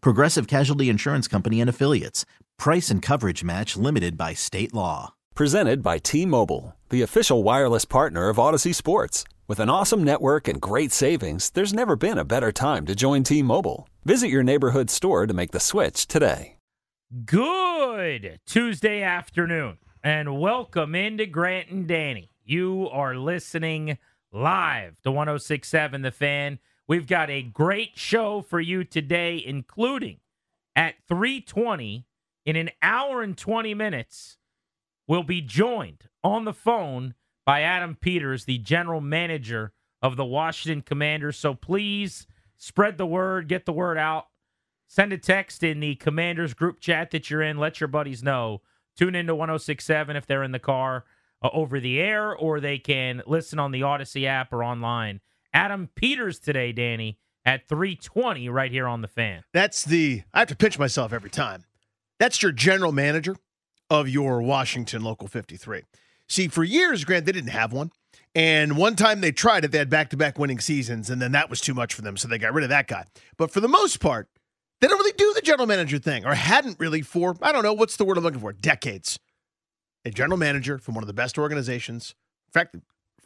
Progressive Casualty Insurance Company and Affiliates. Price and coverage match limited by state law. Presented by T Mobile, the official wireless partner of Audacy Sports. With an awesome network and great savings, there's never been a better time to join T Mobile. Visit your neighborhood store to make the switch today. Good Tuesday afternoon, and welcome into Grant and Danny. You are listening live to 1067 The Fan. We've got a great show for you today, including at 320 in an hour and 20 minutes. We'll be joined on the phone by Adam Peters, the general manager of the Washington Commanders. So please spread the word, get the word out. Send a text in the Commanders group chat that you're in. Let your buddies know. Tune into 1067 if they're in the car uh, over the air, or they can listen on the Audacy app or online. Adam Peters today, Danny, at 320 right here on the fan. That's the, I have to pinch myself every time. That's your general manager of your Washington Local 53. See, for years, Grant, they didn't have one. And one time they tried it, they had back to back winning seasons, and then that was too much for them. So they got rid of that guy. But for the most part, they don't really do the general manager thing, or hadn't really for, I don't know, what's the word I'm looking for? Decades. A general manager from one of the best organizations. In fact,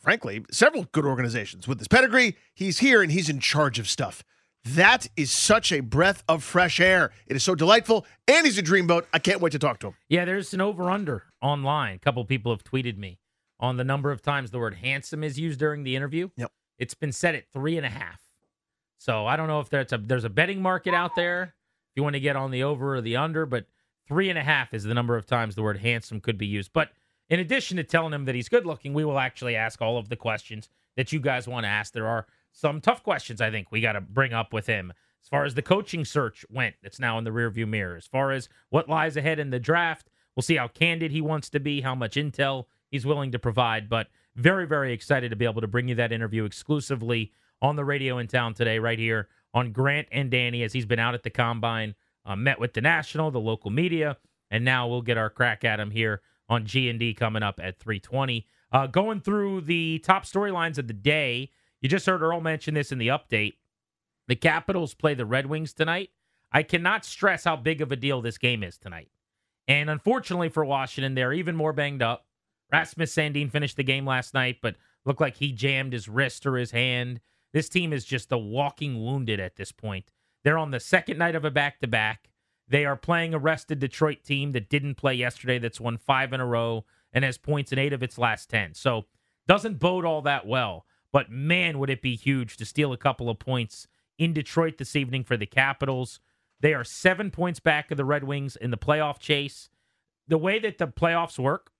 frankly, several good organizations. With his pedigree, he's here and he's in charge of stuff. That is such a breath of fresh air. It is so delightful, and he's a dreamboat. I can't wait to talk to him. Yeah, there's an over under online. A couple people have tweeted me on the number of times the word handsome is used during the interview. Yep. It's been set at three and a half. So I don't know if there's a there's a betting market out there if you want to get on the over or the under, but three and a half is the number of times the word handsome could be used. But in addition to telling him that he's good looking, we will actually ask all of the questions that you guys want to ask. There are some tough questions I think we got to bring up with him. As far as the coaching search went, it's now in the rearview mirror. As far as what lies ahead in the draft, we'll see how candid he wants to be, how much intel he's willing to provide. But very, very excited to be able to bring you that interview exclusively on the radio in town today, right here on Grant and Danny, as he's been out at the combine, uh, met with the national, the local media, and now we'll get our crack at him here on G and D coming up at 320. Uh, going through the top storylines of the day, you just heard Earl mention this in the update. The Capitals play the Red Wings tonight. I cannot stress how big of a deal this game is tonight. And unfortunately for Washington, they're even more banged up. Rasmus Sandin finished the game last night, but looked like he jammed his wrist or his hand. This team is just a walking wounded at this point. They're on the second night of a back to back. They are playing a rested Detroit team that didn't play yesterday, that's won five in a row and has points in eight of its last 10. So doesn't bode all that well. But man, would it be huge to steal a couple of points in Detroit this evening for the Capitals. They are seven points back of the Red Wings in the playoff chase. The way that the playoffs work,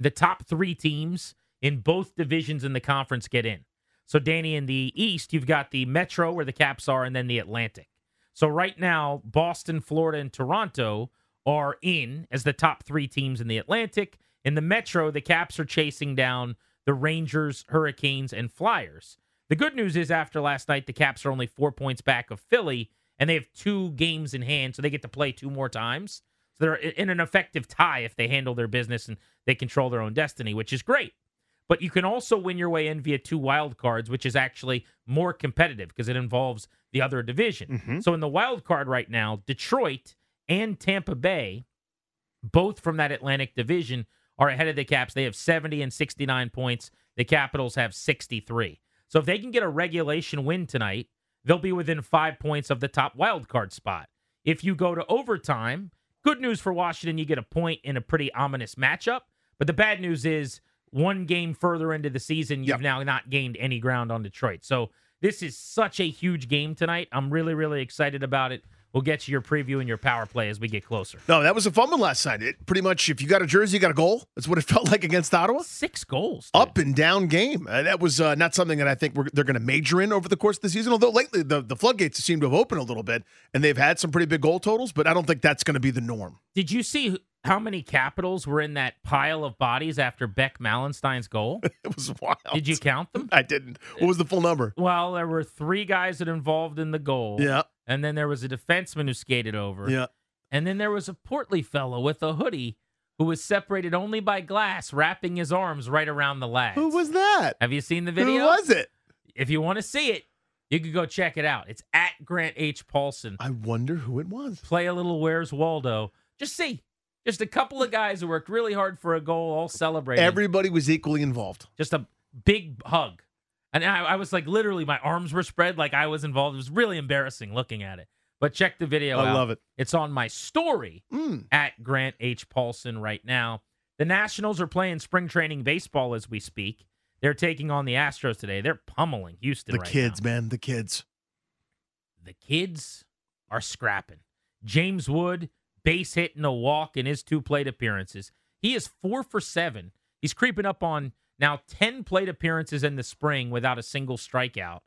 the top three teams in both divisions in the conference get in. So, Danny, in the East, you've got the Metro where the Caps are, and then the Atlantic. So, right now, Boston, Florida, and Toronto are in as the top three teams in the Atlantic. In the Metro, the Caps are chasing down the Rangers, Hurricanes, and Flyers. The good news is, after last night, the Caps are only four points back of Philly, and they have two games in hand, so they get to play two more times. So they're in an effective tie if they handle their business and they control their own destiny, which is great. But you can also win your way in via two wild cards, which is actually more competitive because it involves the other division. Mm-hmm. So in the wild card right now, Detroit and Tampa Bay, both from that Atlantic division, are ahead of the Caps. They have 70 and 69 points. The Capitals have 63. So if they can get a regulation win tonight, they'll be within five points of the top wild card spot. If you go to overtime, good news for Washington, you get a point in a pretty ominous matchup. But the bad news is one game further into the season, you've Yep. now not gained any ground on Detroit. So this is such a huge game tonight. I'm really, really excited about it. We'll get to your preview and your power play as we get closer. No, that was a fun one last night. It pretty much, if you got a jersey, you got a goal. That's what it felt like against Ottawa. Six goals. dude. Up and down game. Uh, that was uh, not something that I think we're, they're going to major in over the course of the season. Although lately the, the floodgates seem to have opened a little bit, and they've had some pretty big goal totals. But I don't think that's going to be the norm. Did you see how many Capitals were in that pile of bodies after Beck Malenstein's goal? It was wild. Did you count them? I didn't. What was the full number? Well, there were three guys that involved in the goal. Yeah, And then there was a defenseman who skated over. yeah. And then there was a portly fellow with a hoodie who was separated only by glass, wrapping his arms right around the lads. Who was that? Have you seen the video? Who was it? If you want to see it, you can go check it out. It's at Grant H. Paulsen. I wonder who it was. Play a little Where's Waldo. Just see. Just a couple of guys who worked really hard for a goal, all celebrating. Everybody was equally involved. just a big hug. And I, I was like, literally, my arms were spread like I was involved. It was really embarrassing looking at it. But check the video I out. love it. It's on my story Mm. at Grant H. Paulsen right now. The Nationals are playing spring training baseball as we speak. They're taking on the Astros today. They're pummeling Houston The right kids, now. man. The kids. The kids are scrapping. James Wood, base hit and a walk in his two plate appearances. He is four for seven. He's creeping up on now 10 plate appearances in the spring without a single strikeout.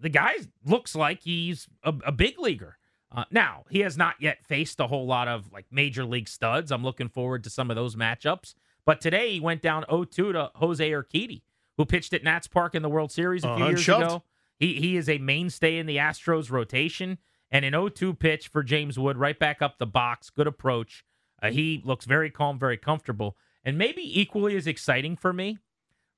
The guy looks like he's a, a big leaguer. Uh, now, he has not yet faced a whole lot of like major league studs. I'm looking forward to some of those matchups. But today he went down 0-2 to Jose Urquidy, who pitched at Nats Park in the World Series a Uh, few years unshoved. ago. He he is a mainstay in the Astros rotation. And an 0-2 pitch for James Wood, right back up the box. Good approach. Uh, he looks very calm, very comfortable. And maybe equally as exciting for me,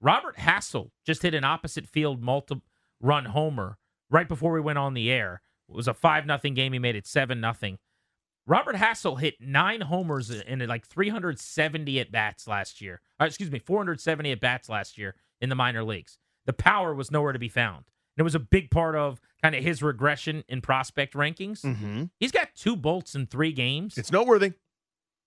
Robert Hassell just hit an opposite field multi run homer right before we went on the air. It was a 5 nothing game. He made it 7 nothing. Robert Hassell hit nine homers in like 370 at bats last year. Or, excuse me, 470 at bats last year in the minor leagues. The power was nowhere to be found. And it was a big part of kind of his regression in prospect rankings. Mm-hmm. He's got two bolts in three games. It's noteworthy.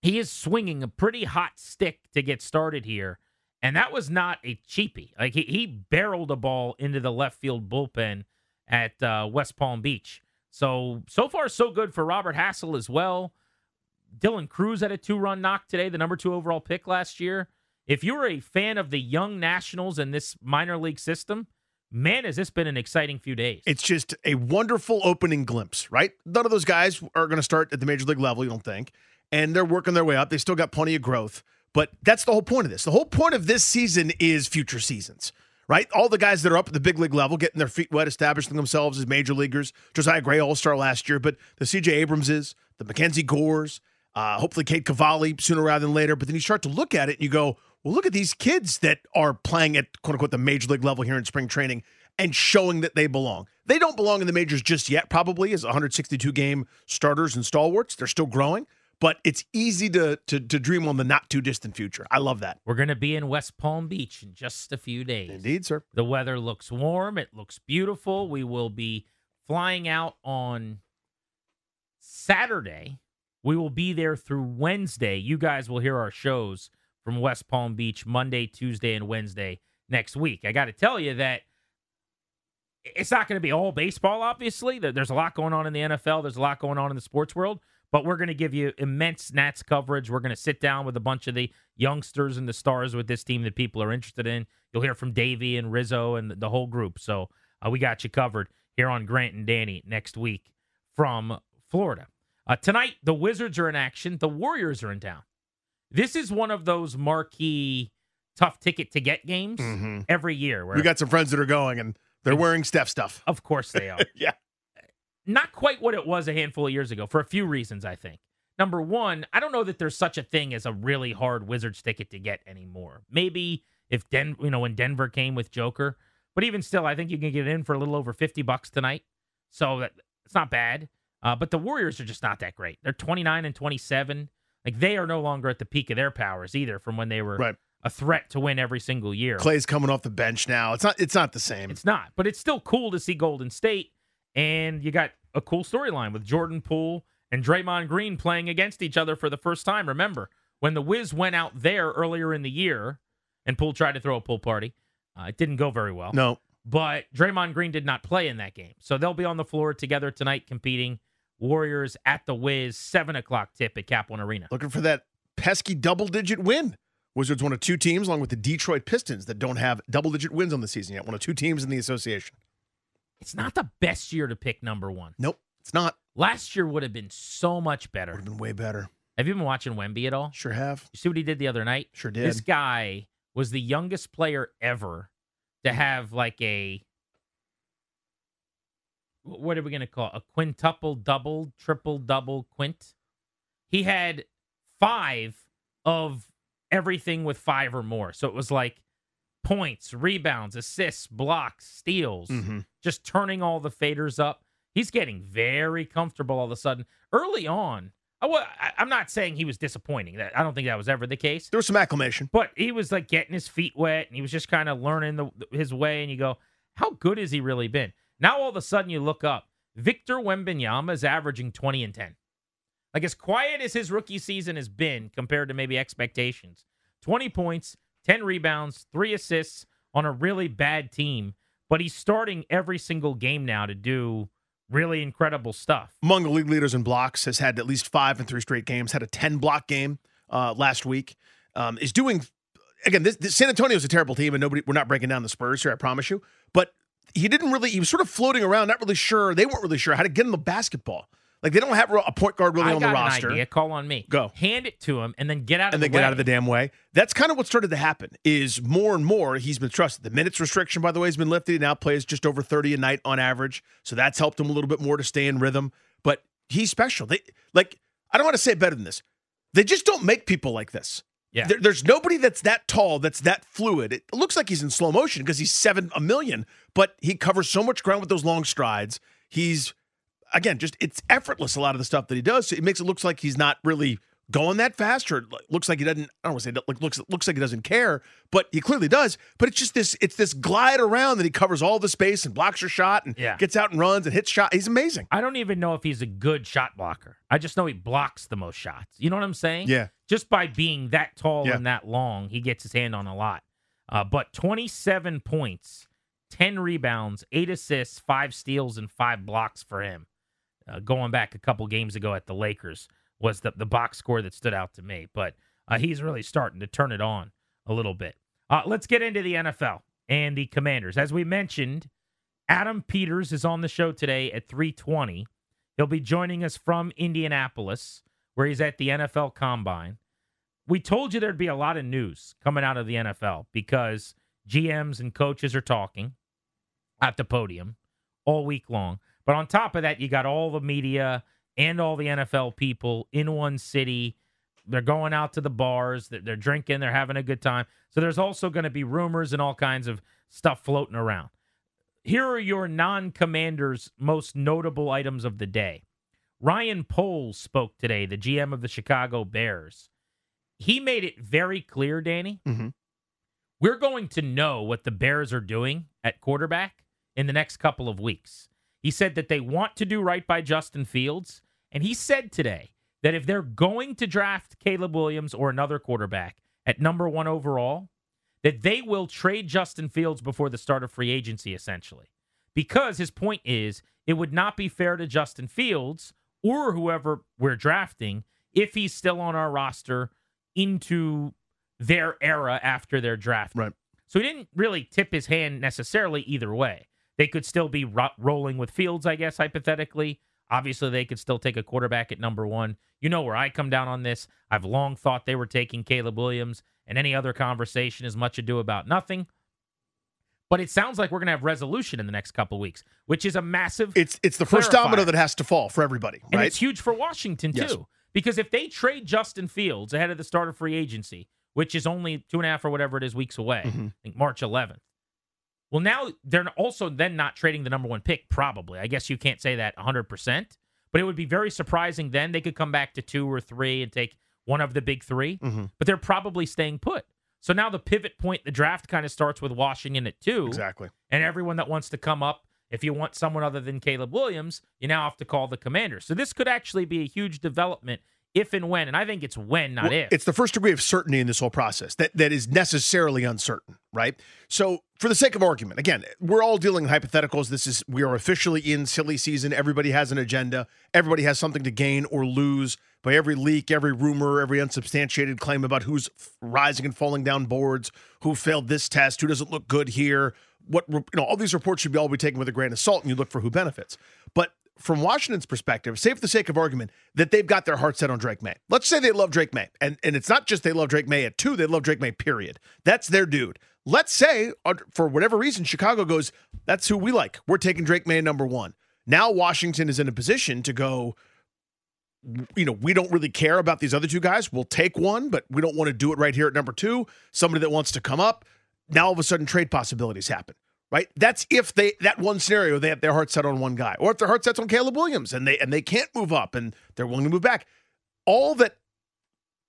he is swinging a pretty hot stick to get started here. And that was not a cheapie. Like he, he barreled a ball into the left field bullpen at uh, West Palm Beach. So, so far, so good for Robert Hassell as well. Dylan Crews had a two run knock today, the number two overall pick last year. If you're a fan of the young Nationals and this minor league system, man, has this been an exciting few days. It's just a wonderful opening glimpse, right? None of those guys are going to start at the major league level, you don't think. And they're working their way up. They still got plenty of growth. But that's the whole point of this. The whole point of this season is future seasons, right? All the guys that are up at the big league level, getting their feet wet, establishing themselves as major leaguers. Josiah Gray, All Star last year, but the CJ Abramses, the Mackenzie Gores, uh, hopefully Cade Cavalli sooner rather than later. But then you start to look at it and you go, well, look at these kids that are playing at quote unquote the major league level here in spring training and showing that they belong. They don't belong in the majors just yet, probably as 162 game starters and stalwarts. They're still growing, but it's easy to to, to dream on the not too distant future. I love that. We're going to be in West Palm Beach in just a few days. Indeed, sir. The weather looks warm. It looks beautiful. We will be flying out on Saturday. We will be there through Wednesday. You guys will hear our shows from West Palm Beach Monday, Tuesday, and Wednesday next week. I got to tell you that it's not going to be all baseball, obviously. There's a lot going on in the NFL, there's a lot going on in the sports world, but we're going to give you immense Nats coverage. We're going to sit down with a bunch of the youngsters and the stars with this team that people are interested in. You'll hear from Davey and Rizzo and the- whole group. So uh, we got you covered here on Grant and Danny next week from Florida. Uh, tonight, the Wizards are in action. The Warriors are in town. This is one of those marquee, tough ticket to get games Mhm. every year. Where, We got some friends that are going and they're wearing Steph stuff. of course, they are. Yeah. Not quite what it was a handful of years ago for a few reasons, I think. Number one, I don't know that there's such a thing as a really hard Wizards ticket to get anymore. Maybe if Den, you know, when Denver came with Joker, but even still, I think you can get in for a little over fifty bucks tonight. So that it's not bad. Uh, but the Warriors are just not that great. They're 29 and 27. Like they are no longer at the peak of their powers either from when they were Right. a threat to win every single year. Klay's coming off the bench now. It's not it's not the same. It's not, but it's still cool to see Golden State, and you got a cool storyline with Jordan Poole and Draymond Green playing against each other for the first time. Remember, when the Wiz went out there earlier in the year and Poole tried to throw a pool party, uh, it didn't go very well. No. But Draymond Green did not play in that game. So they'll be on the floor together tonight competing. Warriors at the Wiz, 7 o'clock tip at Cap One Arena. Looking for that pesky double digit win. Wizards one of two teams, along with the Detroit Pistons, that don't have double digit wins on the season yet. One of two teams in the association. It's not the best year to pick number one. Nope, it's not. Last year would have been so much Would better. have been way better. Have you been watching Wemby at all? Sure have. You see what he did the other night? Sure did. This guy was the youngest player ever to hmm. have like a what are we going to call it? a quintuple double, triple double, quint? He had five of everything with five or more. So it was like points, rebounds, assists, blocks, steals, Mhm. just turning all the faders up. He's getting very comfortable all of a sudden. Early on, I, I'm not saying he was disappointing. I don't think that was ever the case. There was some acclamation. But he was like getting his feet wet and he was just kind of learning the, his way. And you go, how good has he really been? Now all of a sudden you look up, Victor Wembanyama is averaging 20 and 10. Like as quiet as his rookie season has been compared to maybe expectations, 20 points, 10 rebounds, three assists on a really bad team. But he's starting every single game now to do really incredible stuff. Among the league leaders in blocks, has had at least five in three straight games. Had a ten block game uh, last week. Um, is doing again. This, this San Antonio is a terrible team, and nobody. We're not breaking down the Spurs here. I promise you. But he didn't really. He was sort of floating around, not really sure. They weren't really sure how to get him the basketball. Like they don't have a point guard really I on the roster. an idea. Call on me. Go. Hand it to him and then get out of and the then get way. out of the damn way. That's kind of what started to happen. Is more and more he's been trusted. The minutes restriction, by the way, has been lifted. He now plays just over thirty a night on average, so that's helped him a little bit more to stay in rhythm. But he's special. They like I don't want to say it better than this. They just don't make people like this. Yeah. There- there's nobody that's that tall, that's that fluid. It looks like he's in slow motion because he's seven a million, but he covers so much ground with those long strides. He's again, just it's effortless a lot of the stuff that he does. So it makes it looks like he's not really going that fast, or looks like he doesn't. I don't want to say like looks looks like he doesn't care, but he clearly does. But it's just this it's this glide around that he covers all the space and blocks your shot and Yeah. gets out and runs and hits shot. He's amazing. I don't even know if he's a good shot blocker. I just know he blocks the most shots. You know what I'm saying? Yeah. Just by being that tall Yeah. and that long, he gets his hand on a lot. Uh, but 27 points, 10 rebounds, eight assists, five steals, and five blocks for him. Uh, going back a couple games ago at the Lakers was the, the box score that stood out to me. But uh, he's really starting to turn it on a little bit. Uh, let's get into the NFL and the Commanders. As we mentioned, Adam Peters is on the show today at 320. He'll be joining us from Indianapolis, where he's at the NFL Combine. We told you there'd be a lot of news coming out of the NFL because GMs and coaches are talking at the podium all week long. But on top of that, you got all the media and all the NFL people in one city. They're going out to the bars, they're, they're drinking, they're having a good time. So there's also going to be rumors and all kinds of stuff floating around. Here are your non commanders' most notable items of the day. Ryan Poles spoke today, the GM of the Chicago Bears. He made it very clear, Danny. Mhm. We're going to know what the Bears are doing at quarterback in the next couple of weeks. He said that they want to do right by Justin Fields. And he said today that if they're going to draft Caleb Williams or another quarterback at number one overall, that they will trade Justin Fields before the start of free agency, essentially. Because his point is, it would not be fair to Justin Fields or whoever we're drafting if he's still on our roster into their era after their draft. Right. So he didn't really tip his hand necessarily either way. They could still be ro- rolling with Fields, I guess, hypothetically. Obviously, they could still take a quarterback at number one. You know where I come down on this. I've long thought they were taking Caleb Williams, and any other conversation is much ado about nothing. But it sounds like we're going to have resolution in the next couple weeks, which is a massive. It's it's the first domino that has to fall for everybody, And right? it's huge for Washington, too. Yes. Because if they trade Justin Fields ahead of the start of free agency, which is only two and a half or whatever it is weeks away, Mhm. I think March 11th. Well, now they're also then not trading the number one pick, probably. I guess you can't say that 100%, but it would be very surprising then. They could come back to two or three and take one of the big 3 Mhm. but they're probably staying put. So now the pivot point, the draft kind of starts with Washington at two Exactly. and everyone that wants to come up If you want someone other than Caleb Williams, you now have to call the Commanders. So this could actually be a huge development if and when, and I think it's when, not Well, if. It's the first degree of certainty in this whole process that, that is necessarily uncertain, right? So, for the sake of argument, again, we're all dealing in hypotheticals. This is we are officially in silly season. Everybody has an agenda. Everybody has something to gain or lose by every leak, every rumor, every unsubstantiated claim about who's rising and falling down boards, who failed this test, who doesn't look good here. What you know, all these reports should be all be taken with a grain of salt, and you look for who benefits. But from Washington's perspective, say for the sake of argument that they've got their heart set on Drake Maye. Let's say they love Drake Maye. And and it's not just they love Drake Maye at two, they love Drake Maye, period. That's their dude. Let's say, uh, for whatever reason, Chicago goes, that's who we like. We're taking Drake Maye number one. Now Washington is in a position to go, you know, we don't really care about these other two guys. We'll take one, but we don't want to do it right here at number two. Somebody that wants to come up. Now all of a sudden, trade possibilities happen right? That's if they that one scenario they have their heart set on one guy, or if their heart sets on Caleb Williams and they and they can't move up and they're willing to move back. All that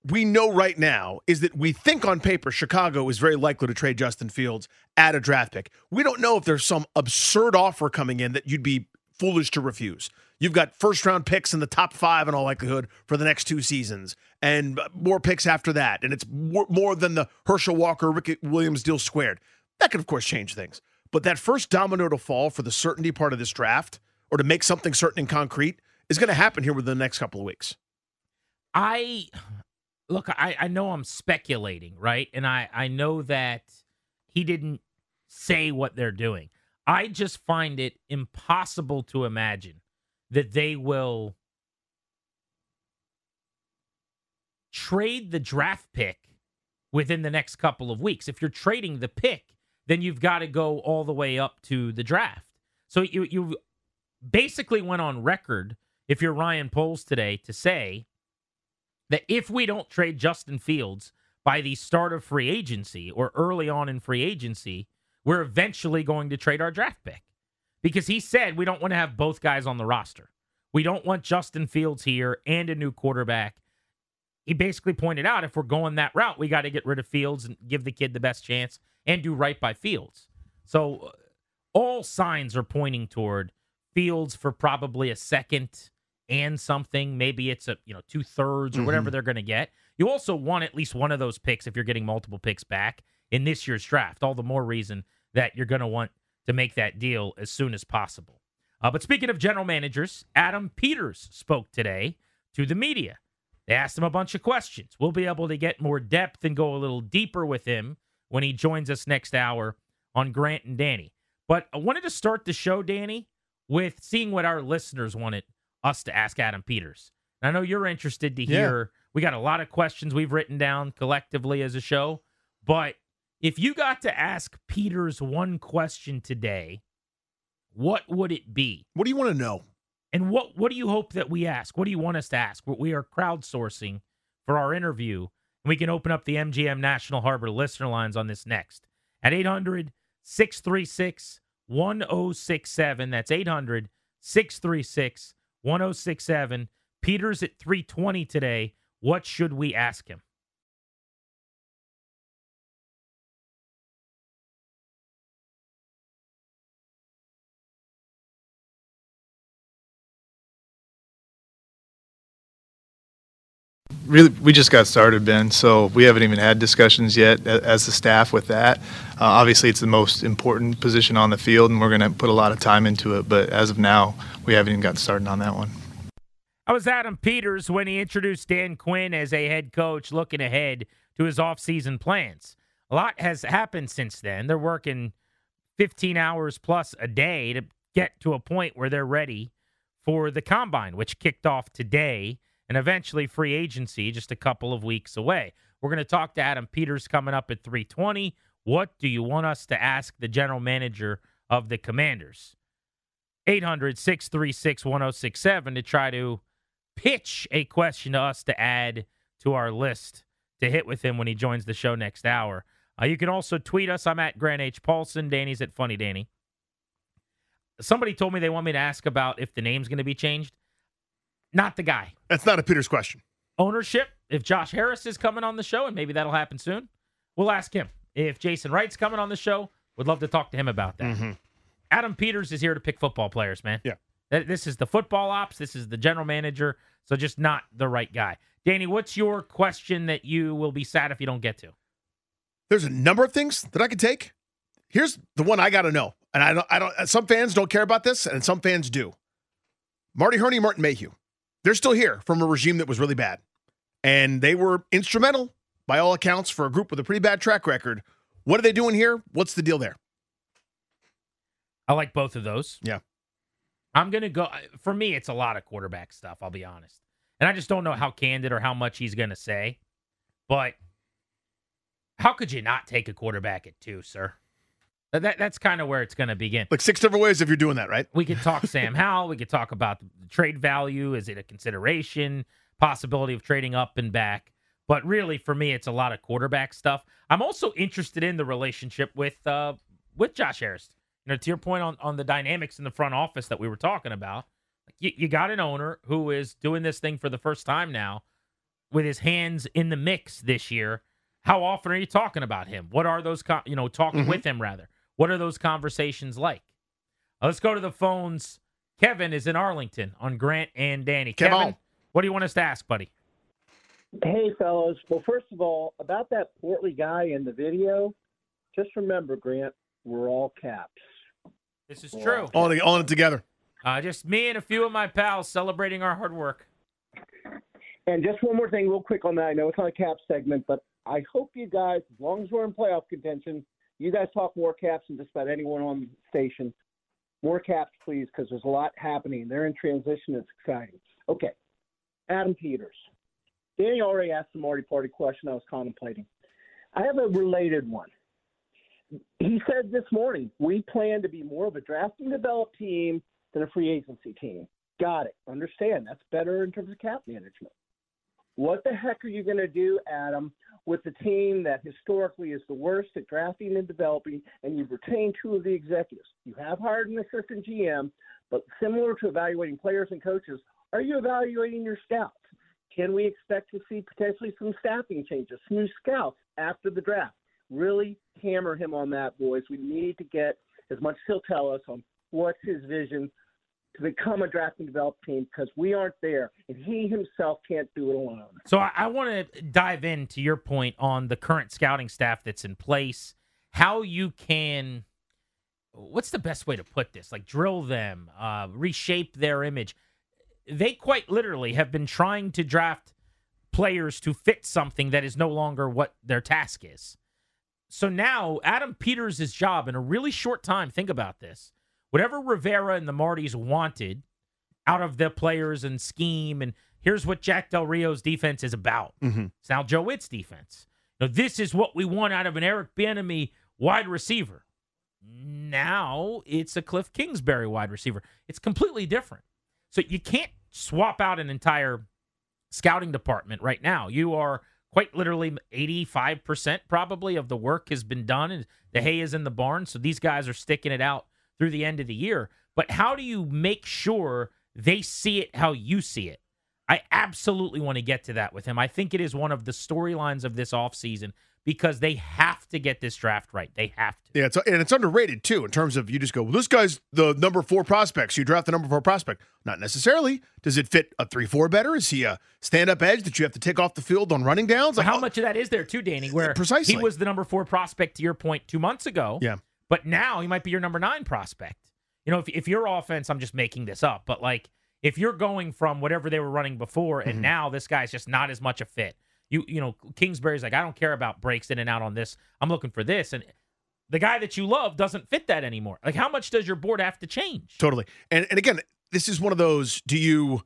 we know right now is that we think on paper Chicago is very likely to trade Justin Fields at a draft pick. We don't know if there's some absurd offer coming in that you'd be foolish to refuse. You've got first round picks in the top five in all likelihood for the next two seasons, and uh, more picks after that. And it's more, more than the Herschel Walker, Ricky Williams deal squared. That could, of course, change things. But that first domino to fall for the certainty part of this draft, or to make something certain and concrete, is going to happen here within the next couple of weeks. I look, I, I know I'm speculating, right? And I, I know that he didn't say what they're doing. I just find it impossible to imagine that they will trade the draft pick within the next couple of weeks. If you're trading the pick, then you've got to go all the way up to the draft. So you you basically went on record if you're Ryan Poles today to say that if we don't trade Justin Fields by the start of free agency or early on in free agency, we're eventually going to trade our draft pick. Because he said we don't want to have both guys on the roster. We don't want Justin Fields here and a new quarterback. He basically pointed out if we're going that route, we got to get rid of Fields and give the kid the best chance and do right by Fields. So uh, all signs are pointing toward Fields for probably a second and something. Maybe it's a you know two thirds or whatever they're going to get. You also want at least one of those picks if you're getting multiple picks back in this year's draft. All the more reason that you're going to want to make that deal as soon as possible. Uh, but speaking of general managers, Adam Peters spoke today to the media. They asked him a bunch of questions. We'll be able to get more depth and go a little deeper with him when he joins us next hour on Grant and Danny. But I wanted to start the show, Danny, with seeing what our listeners wanted us to ask Adam Peters. And I know you're interested to Yeah. hear. We got a lot of questions we've written down collectively as a show. But if you got to ask Peters one question today, what would it be? What do you want to know? And what what do you hope that we ask? What do you want us to ask? What We are crowdsourcing for our interview, we can open up the MGM National Harbor listener lines on this next at 800 636 1067. That's 800 636 1067. Peters at 320 today. What should we ask him? Really we just got started ben so we haven't even had discussions yet as the staff with that uh, obviously it's the most important position on the field and we're going to put a lot of time into it but as of now we haven't even gotten started on that one I was Adam Peters when he introduced Dan Quinn as a head coach looking ahead to his offseason plans. A lot has happened since then. They're working 15 hours plus a day to get to a point where they're ready for the combine, which kicked off today, and eventually free agency just a couple of weeks away. We're going to talk to Adam Peters coming up at 320. What do you want us to ask the general manager of the Commanders? 800 636 1067 to try to pitch a question to us to add to our list to hit with him when he joins the show next hour. Uh, you can also tweet us. I'm at Grant H. Paulsen. Danny's at Funny Danny. Somebody told me they want me to ask about if the name's going to be changed. Not the guy. That's not a Peters question. Ownership. If Josh Harris is coming on the show, and maybe that'll happen soon, we'll ask him. If Jason Wright's coming on the show, would love to talk to him about that. Mm-hmm. Adam Peters is here to pick football players, man. Yeah. This is the football ops. This is the general manager. So just not the right guy. Danny, what's your question that you will be sad if you don't get to? There's a number of things that I could take. Here's the one I got to know, and I don't. I don't. Some fans don't care about this, and some fans do. Marty Hurney, Martin Mayhew, they're still here from a regime that was really bad, and they were instrumental by all accounts for a group with a pretty bad track record. What are they doing here? What's the deal there? I like both of those. Yeah. I'm going to go. For me, it's a lot of quarterback stuff, I'll be honest. And I just don't know how candid or how much he's going to say. But how could you not take a quarterback at two, sir? That, that- that's kind of where it's going to begin. Like six different ways if you're doing that, right? We could talk Sam Howell. We could talk about the trade value. Is it a consideration? Possibility of trading up and back. But really, for me, it's a lot of quarterback stuff. I'm also interested in the relationship with uh, with Josh Harris. You know, to your point on on the dynamics in the front office that we were talking about. You, you got an owner who is doing this thing for the first time now, with his hands in the mix this year. How often are you talking about him? What are those? Con- you know, talking with him rather. What are those conversations like? Let's go to the phones. Kevin is in Arlington on Grant and Danny. Come Kevin, on. what do you want us to ask, buddy? Hey, fellas. Well, first of all, about that portly guy in the video, just remember, Grant, we're all caps. This is true. On, it- on it together. Uh, just me and a few of my pals celebrating our hard work. And just one more thing, real quick on that. I know it's not a cap segment, but I hope you guys, as long as we're in playoff contention, you guys talk more caps than just about anyone on the station. More caps, please, because there's a lot happening. They're in transition. It's exciting. Okay. Adam Peters. Danny already asked the Marty Party question I was contemplating. I have a related one. He said this morning, we plan to be more of a draft and develop team than a free agency team. Got it. Understand. That's better in terms of cap management. What the heck are you going to do, Adam, with the team that historically is the worst at drafting and developing, and you've retained two of the executives? You have hired an assistant GM, but similar to evaluating players and coaches, are you evaluating your scouts? Can we expect to see potentially some staffing changes, new scouts after the draft? Really hammer him on that, boys. We need to get as much as he'll tell us on what's his vision to become a draft and develop team because we aren't there, and he himself can't do it alone. So I, I want to dive into your point on the current scouting staff that's in place, how you can, what's the best way to put this? Like drill them, uh, reshape their image. They quite literally have been trying to draft players to fit something that is no longer what their task is. So now Adam Peters' job in a really short time, think about this. Whatever Rivera and the Martys wanted out of the players and scheme, and here's what Jack Del Rio's defense is about. Mm-hmm. It's now Joe Whitt's defense. Now, this is what we want out of an Eric Bieniemy wide receiver. Now it's a Cliff Kingsbury wide receiver. It's completely different. So you can't swap out an entire scouting department right now. You are quite literally 85% probably of the work has been done and the mm-hmm. hay is in the barn. So these guys are sticking it out through the end of the year. But how do you make sure they see it how you see it? I absolutely want to get to that with him. I think it is one of the storylines of this offseason because they have to get this draft right. They have to. Yeah, it's, and it's underrated too in terms of you just go, well, this guy's the number four prospect. So you draft the number four prospect. Not necessarily. Does it fit a three four better? Is he a stand up edge that you have to take off the field on running downs? Like, how oh, much of that is there too, Danny? Where Precisely. he was the number four prospect to your point two months ago. Yeah. But now he might be your number nine prospect. You know, if, if your offense, I'm just making this up, but like if you're going from whatever they were running before and mm-hmm. now this guy's just not as much a fit. You you know, Kingsbury's like, I don't care about breaks in and out on this. I'm looking for this. And the guy that you love doesn't fit that anymore. Like how much does your board have to change? Totally. And and again, this is one of those. Do you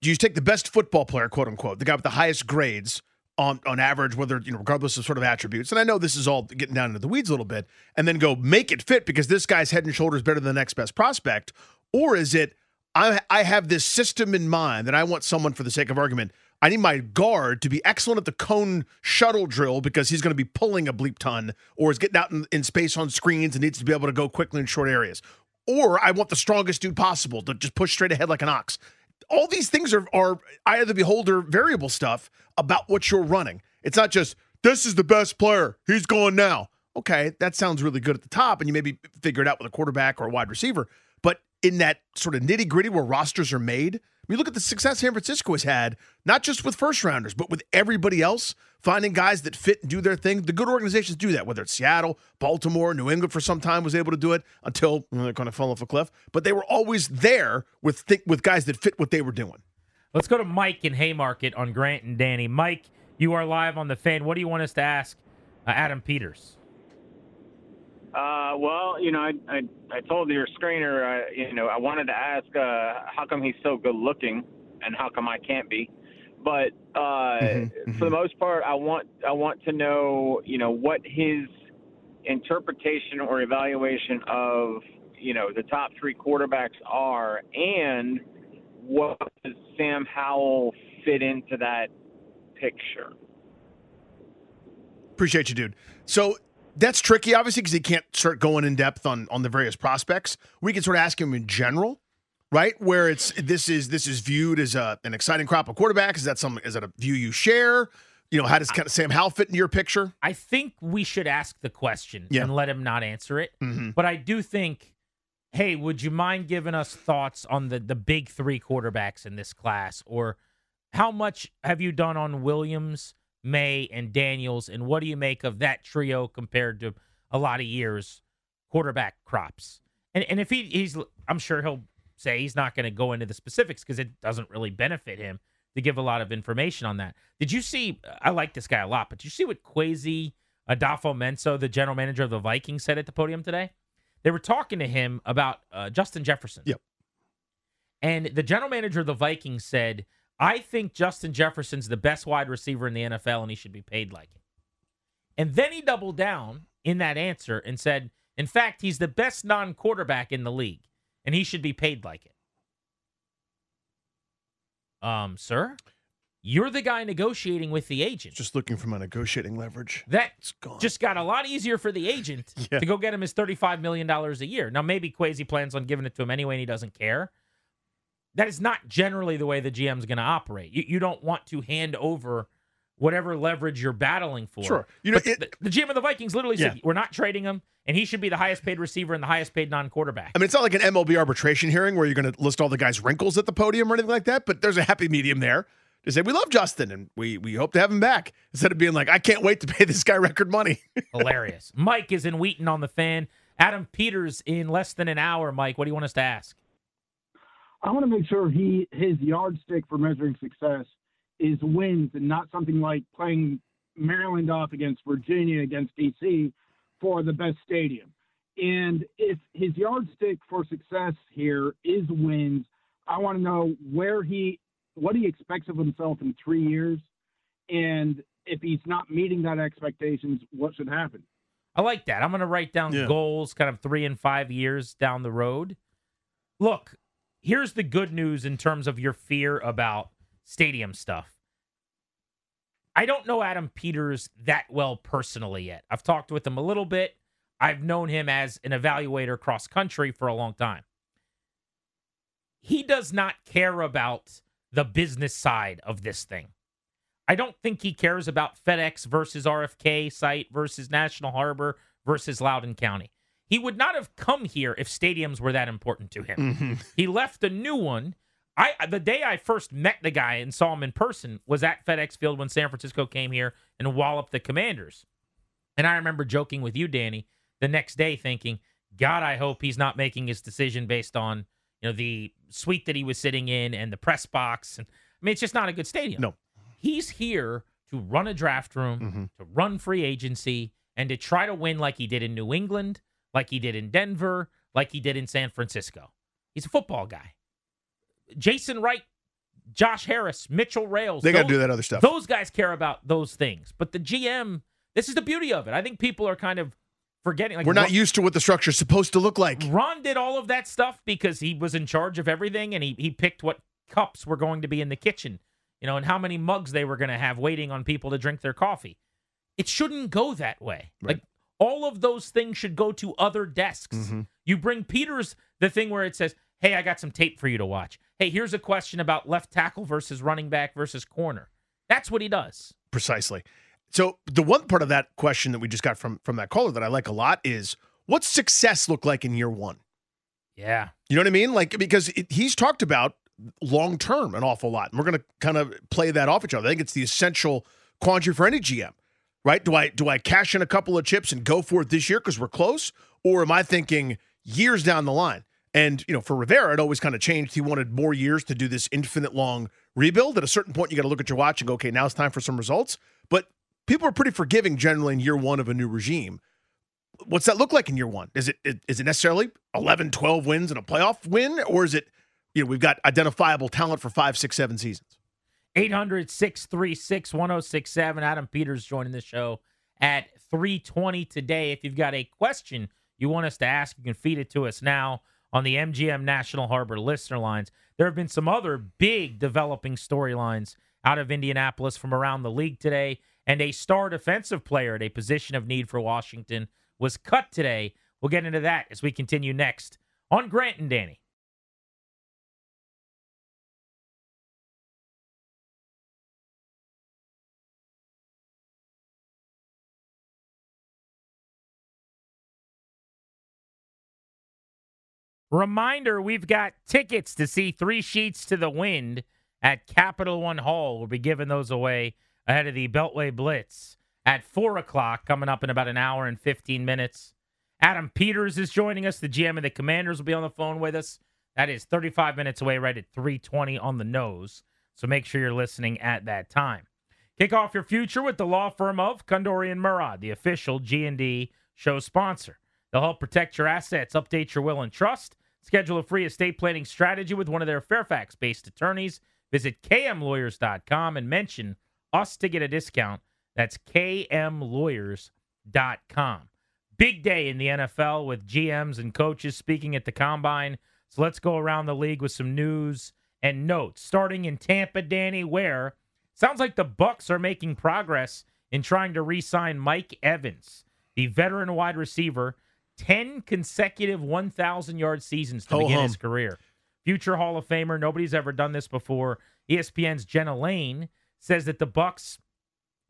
do you take the best football player, quote unquote, the guy with the highest grades on on average, whether you know, regardless of sort of attributes? And I know this is all getting down into the weeds a little bit, and then go make it fit because this guy's head and shoulders better than the next best prospect, or is it I I have this system in mind that I want someone for the sake of argument. I need my guard to be excellent at the cone shuttle drill because he's going to be pulling a bleep ton or is getting out in, in space on screens and needs to be able to go quickly in short areas. Or I want the strongest dude possible to just push straight ahead like an ox. All these things are, are eye of the beholder variable stuff about what you're running. It's not just, this is the best player. He's going now. Okay, that sounds really good at the top, and you maybe figure it out with a quarterback or a wide receiver. In that sort of nitty gritty where rosters are made, I mean, look at the success San Francisco has had, not just with first rounders, but with everybody else, finding guys that fit and do their thing. The good organizations do that, whether it's Seattle, Baltimore, New England for some time was able to do it until you know, they kind of fell off a cliff. But they were always there with th- with guys that fit what they were doing. Let's go to Mike in Haymarket on Grant and Danny. Mike, you are live on the fan. What do you want us to ask uh, Adam Peters? Uh, well, you know, I, I I told your screener, uh, you know, I wanted to ask uh, how come he's so good looking, and how come I can't be. But uh, Mm-hmm, for the most part, I want I want to know, you know, what his interpretation or evaluation of, you know, the top three quarterbacks are, and what does Sam Howell fit into that picture? Appreciate you, dude. So that's tricky, obviously, because he can't start going in depth on on the various prospects. We can sort of ask him in general, right? Where it's this is this is viewed as a, an exciting crop of quarterbacks. Is that some is that a view you share? You know, how does kind of Sam Howell fit into your picture? I think we should ask the question Yeah. and let him not answer it. Mm-hmm. But I do think, hey, would you mind giving us thoughts on the the big three quarterbacks in this class, or how much have you done on Williams, Maye, and Daniels, and what do you make of that trio compared to a lot of years quarterback crops? And and if he he's, I'm sure he'll say he's not going to go into the specifics because it doesn't really benefit him to give a lot of information on that. Did you see? I like this guy a lot, but did you see what Quasi Adolfo Menso, the general manager of the Vikings, said at the podium today? They were talking to him about uh, Justin Jefferson. Yep. And the general manager of the Vikings said, I think Justin Jefferson's the best wide receiver in the NFL and he should be paid like it. And then he doubled down in that answer and said, in fact, he's the best non quarterback in the league and he should be paid like it. Um, sir, you're the guy negotiating with the agent. Just looking for my negotiating leverage. that It's gone. just got a lot easier for the agent Yeah. to go get him his $35 million a year. Now, maybe Kwesi plans on giving it to him anyway and he doesn't care. That is not generally the way the GM's going to operate. You, you don't want to hand over whatever leverage you're battling for. Sure. You know, it- the, the GM of the Vikings literally said, we're not trading him, and he should be the highest paid receiver and the highest paid non quarterback. I mean, it's not like an MLB arbitration hearing where you're going to list all the guys' wrinkles at the podium or anything like that, but there's a happy medium there to say, we love Justin and we, we hope to have him back instead of being like, I can't wait to pay this guy record money. Hilarious. Mike is in Wheaton on the fan. Adam Peters in less than an hour. Mike, what do you want us to ask? I want to make sure he his yardstick for measuring success is wins and not something like playing Maryland off against Virginia against DC for the best stadium. And if his yardstick for success here is wins, I want to know where he what he expects of himself in three years, and if he's not meeting that expectations, what should happen? I like that. I'm going to write down Yeah. goals kind of three and five years down the road. Look, here's the good news in terms of your fear about stadium stuff. I don't know Adam Peters that well personally yet. I've talked with him a little bit. I've known him as an evaluator cross country for a long time. He does not care about the business side of this thing. I don't think he cares about FedEx versus RFK site versus National Harbor versus Loudoun County. He would not have come here if stadiums were that important to him. He left a new one. I the day I first met the guy and saw him in person was at FedEx Field when San Francisco came here and walloped the Commanders. And I remember joking with you, Danny, the next day thinking, God, I hope he's not making his decision based on, you know, the suite that he was sitting in and the press box. And I mean, it's just not a good stadium. No. He's here to run a draft room, Mm-hmm. to run free agency, and to try to win like he did in New England, like he did in Denver, like he did in San Francisco. He's a football guy. Jason Wright, Josh Harris, Mitchell Rales. they got to do that other stuff. those guys care about those things. But the GM, this is the beauty of it. I think people are kind of forgetting. Like We're not Ron, used to what the structure's supposed to look like. Ron did all of that stuff because he was in charge of everything, and he he picked what cups were going to be in the kitchen, you know, and how many mugs they were going to have waiting on people to drink their coffee. It shouldn't go that way. Right. Like all of those things should go to other desks. Mm-hmm. You bring Peters the thing where it says, "Hey, I got some tape for you to watch." Hey, here's a question about left tackle versus running back versus corner. That's what he does. Precisely. So the one part of that question that we just got from from that caller that I like a lot is what's success look like in year one? Yeah. You know what I mean? Like because it, he's talked about long term an awful lot, and we're going to kind of play that off each other. I think it's the essential quandary for any GM, right? Do I do I cash in a couple of chips and go for it this year because we're close, or am I thinking years down the line? And you know, for Rivera, it always kind of changed. He wanted more years to do this infinite long rebuild. At a certain point, you got to look at your watch and go, okay, now it's time for some results. But people are pretty forgiving generally in year one of a new regime. What's that look like in year one? Is it is it necessarily 11, 12 wins and a playoff win, or is it you know we've got identifiable talent for five, six, seven seasons? 800 636 1067. Adam Peters joining the show at 320 today. If you've got a question you want us to ask, you can feed it to us now on the MGM National Harbor listener lines. There have been some other big developing storylines out of Indianapolis from around the league today, and a star defensive player at a position of need for Washington was cut today. We'll get into that as we continue next on Grant and Danny. Reminder we've got tickets to see Three Sheets to the Wind at Capital One Hall. We'll be giving those away ahead of the Beltway Blitz at 4 o'clock, coming up in about an hour and 15 minutes. Adam Peters is joining us. The GM of the Commanders will be on the phone with us. That is 35 minutes away, right at 320 on the nose. So make sure you're listening at that time. Kick off your future with the law firm of Kondorian Murad, the official G&D show sponsor. They'll help protect your assets, update your will and trust, schedule a free estate planning strategy with one of their Fairfax-based attorneys. Visit kmlawyers.com and mention us to get a discount. That's kmlawyers.com. Big day in the NFL with GMs and coaches speaking at the combine. So let's go around the league with some news and notes. Starting in Tampa, Danny, where sounds like the Bucs are making progress in trying to re-sign Mike Evans, the veteran wide receiver, 10 consecutive 1,000 yard seasons to Ho begin hum. his career. Future Hall of Famer. Nobody's ever done this before. ESPN's Jenna Laine says that the Bucs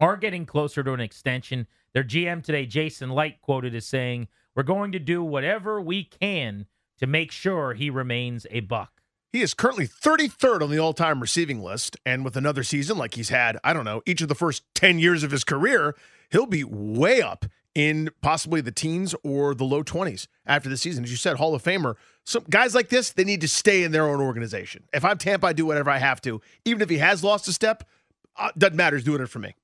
are getting closer to an extension. Their GM today, Jason Licht, quoted as saying, "We're going to do whatever we can to make sure he remains a Buc." He is currently 33rd on the all time receiving list. And with another season like he's had, I don't know, each of the first 10 years of his career, he'll be way up in possibly the teens or the low 20s after the season. As you said, Hall of Famer. Some guys like this, they need to stay in their own organization. If I'm Tampa, I do whatever I have to. Even if he has lost a step, uh, doesn't matter. He's doing it for me.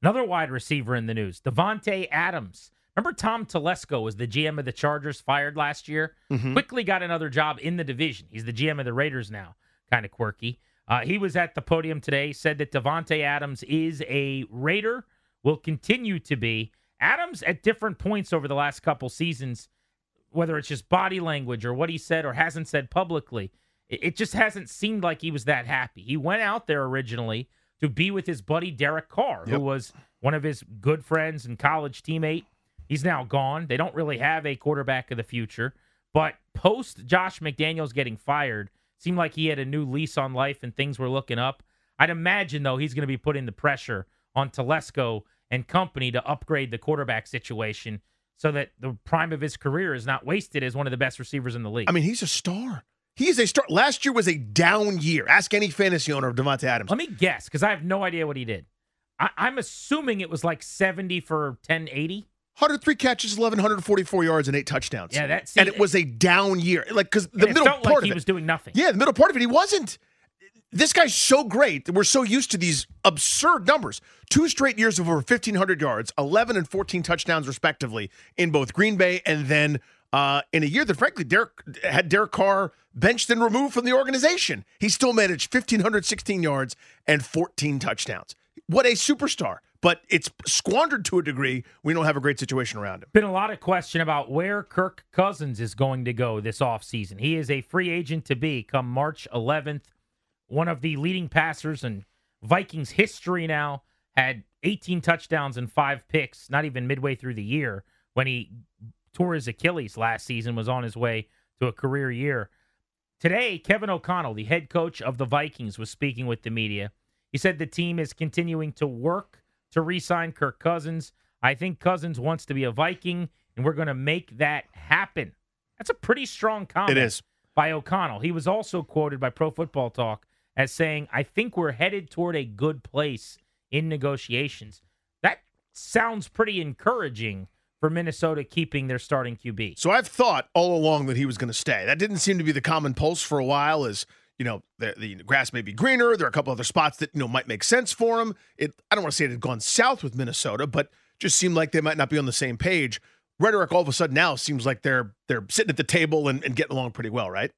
Another wide receiver in the news, Davante Adams. Remember Tom Telesco was the GM of the Chargers, fired last year. Quickly got another job in the division. He's the GM of the Raiders now. Kind of quirky. Uh, he was at the podium today. Said that Davante Adams is a Raider, will continue to be. Adams at different points over the last couple seasons, whether it's just body language or what he said or hasn't said publicly, it, just hasn't seemed like he was that happy. He went out there originally to be with his buddy Derek Carr, Yep. who was one of his good friends and college teammate. He's now gone. They don't really have a quarterback of the future. But post Josh McDaniels getting fired, seemed like he had a new lease on life and things were looking up. I'd imagine though he's going to be putting the pressure on Telesco and company to upgrade the quarterback situation so that the prime of his career is not wasted as one of the best receivers in the league. I mean, he's a star. He is a star. Last year was a down year. Ask any fantasy owner of Davante Adams. Let me guess because I have no idea what he did. I, I'm assuming it was like 70 for 1080. 103 catches, 1,144 yards, and eight touchdowns. Yeah, that and it was a down year. Like because the middle part like of he it, was doing nothing. yeah, the middle part of it, he wasn't. This guy's so great that we're so used to these absurd numbers. Two straight years of over 1,500 yards, 11 and 14 touchdowns, respectively, in both Green Bay and then uh, in a year that, frankly, Derek had Derek Carr benched and removed from the organization. He still managed 1,516 yards and 14 touchdowns. What a superstar. But it's squandered to a degree. We don't have a great situation around him. Been a lot of question about where Kirk Cousins is going to go this offseason. He is a free agent to be come March 11th. One of the leading passers in Vikings history now had 18 touchdowns and five picks, not even midway through the year when he tore his Achilles last season, was on his way to a career year. Today, Kevin O'Connell, the head coach of the Vikings, was speaking with the media. He said the team is continuing to work to re sign Kirk Cousins. I think Cousins wants to be a Viking, and we're going to make that happen. That's a pretty strong comment It is. by O'Connell. He was also quoted by Pro Football Talk as saying, I think we're headed toward a good place in negotiations. That sounds pretty encouraging for Minnesota keeping their starting QB. So I've thought all along that he was going to stay. That didn't seem to be the common pulse for a while. As you know, the, the grass may be greener. There are a couple other spots that you know might make sense for him. It I don't want to say it had gone south with Minnesota, but just seemed like they might not be on the same page. Rhetoric all of a sudden now seems like they're they're sitting at the table and, and getting along pretty well, right?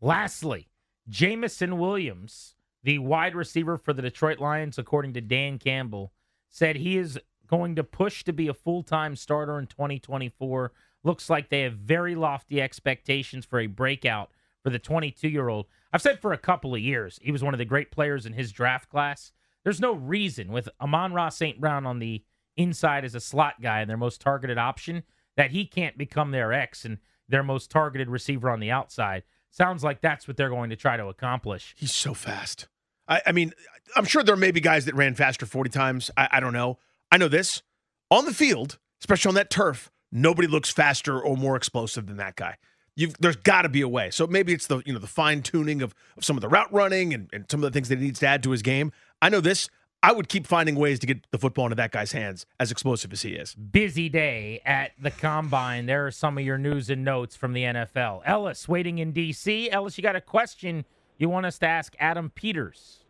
Lastly, Jameson Williams, the wide receiver for the Detroit Lions, according to Dan Campbell, said he is going to push to be a full time starter in 2024. Looks like they have very lofty expectations for a breakout for the 22 year old. I've said for a couple of years, he was one of the great players in his draft class. There's no reason with Amon-Ra St. Brown on the inside as a slot guy and their most targeted option that he can't become their X and their most targeted receiver on the outside. Sounds like that's what they're going to try to accomplish. He's so fast. I, I mean, I'm sure there may be guys that ran faster 40 times. I, I don't know. I know this on the field, especially on that turf. Nobody looks faster or more explosive than that guy. You've, there's got to be a way. So maybe it's the you know the fine tuning of, of some of the route running and, and some of the things that he needs to add to his game. I know this. I would keep finding ways to get the football into that guy's hands, as explosive as he is. Busy day at the combine. There are some of your news and notes from the NFL. Ellis waiting in D.C. Ellis, you got a question you want us to ask Adam Peters?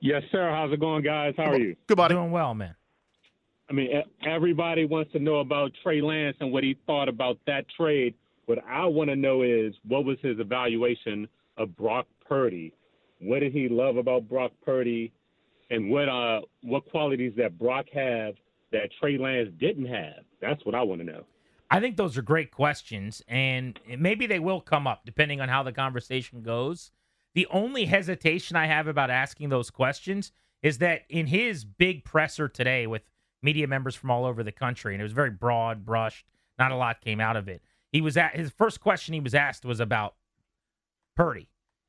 Yes, sir. How's it going, guys? How are you? Good buddy. Doing well, man. I mean, e- everybody wants to know about Trey Lance and what he thought about that trade. What I want to know is what was his evaluation of Brock Purdy? What did he love about Brock Purdy? And what uh what qualities that Brock have that Trey Lance didn't have? That's what I want to know. I think those are great questions, and maybe they will come up depending on how the conversation goes. The only hesitation I have about asking those questions is that in his big presser today with media members from all over the country, and it was very broad brushed, not a lot came out of it. He was at his first question he was asked was about Purdy,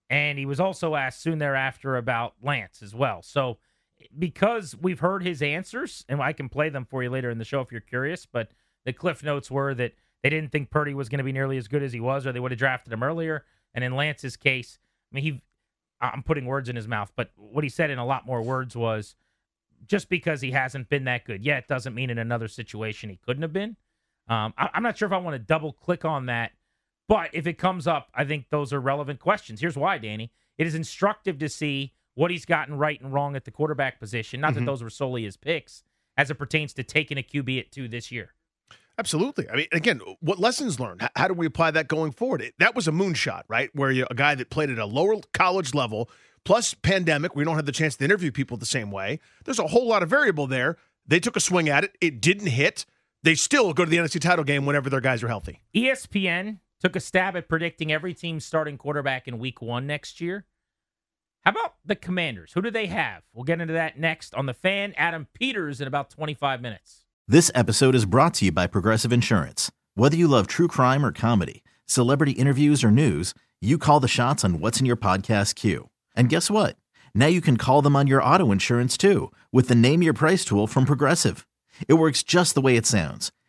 and he was also asked soon thereafter about Lance as well. So because we've heard his answers, and I can play them for you later in the show if you're curious, but the cliff notes were that they didn't think Purdy was going to be nearly as good as he was, or they would have drafted him earlier. And in Lance's case, I mean, he, I'm putting words in his mouth, but what he said in a lot more words was just because he hasn't been that good yet doesn't mean in another situation he couldn't have been. Um, I, I'm not sure if I want to double click on that, but if it comes up, I think those are relevant questions. Here's why, Danny. It is instructive to see what he's gotten right and wrong at the quarterback position. Not Mhm. that those were solely his picks, as it pertains to taking a QB at two this year. Absolutely. I mean, again, what lessons learned? How, do we apply that going forward? It, that was a moonshot, right? Where you a guy that played at a lower college level, plus pandemic, we don't have the chance to interview people the same way. There's a whole lot of variable there. They took a swing at it. It didn't hit. They still go to the NFC title game whenever their guys are healthy. ESPN took a stab at predicting every team's starting quarterback in week one next year. How about the Commanders? Who do they have? We'll get into that next on the fan. Adam Peters in about 25 minutes. This episode is brought to you by Progressive Insurance. Whether you love true crime or comedy, celebrity interviews or news, you call the shots on what's in your podcast queue. And guess what? Now you can call them on your auto insurance too with the Name Your Price tool from Progressive. It works just the way it sounds.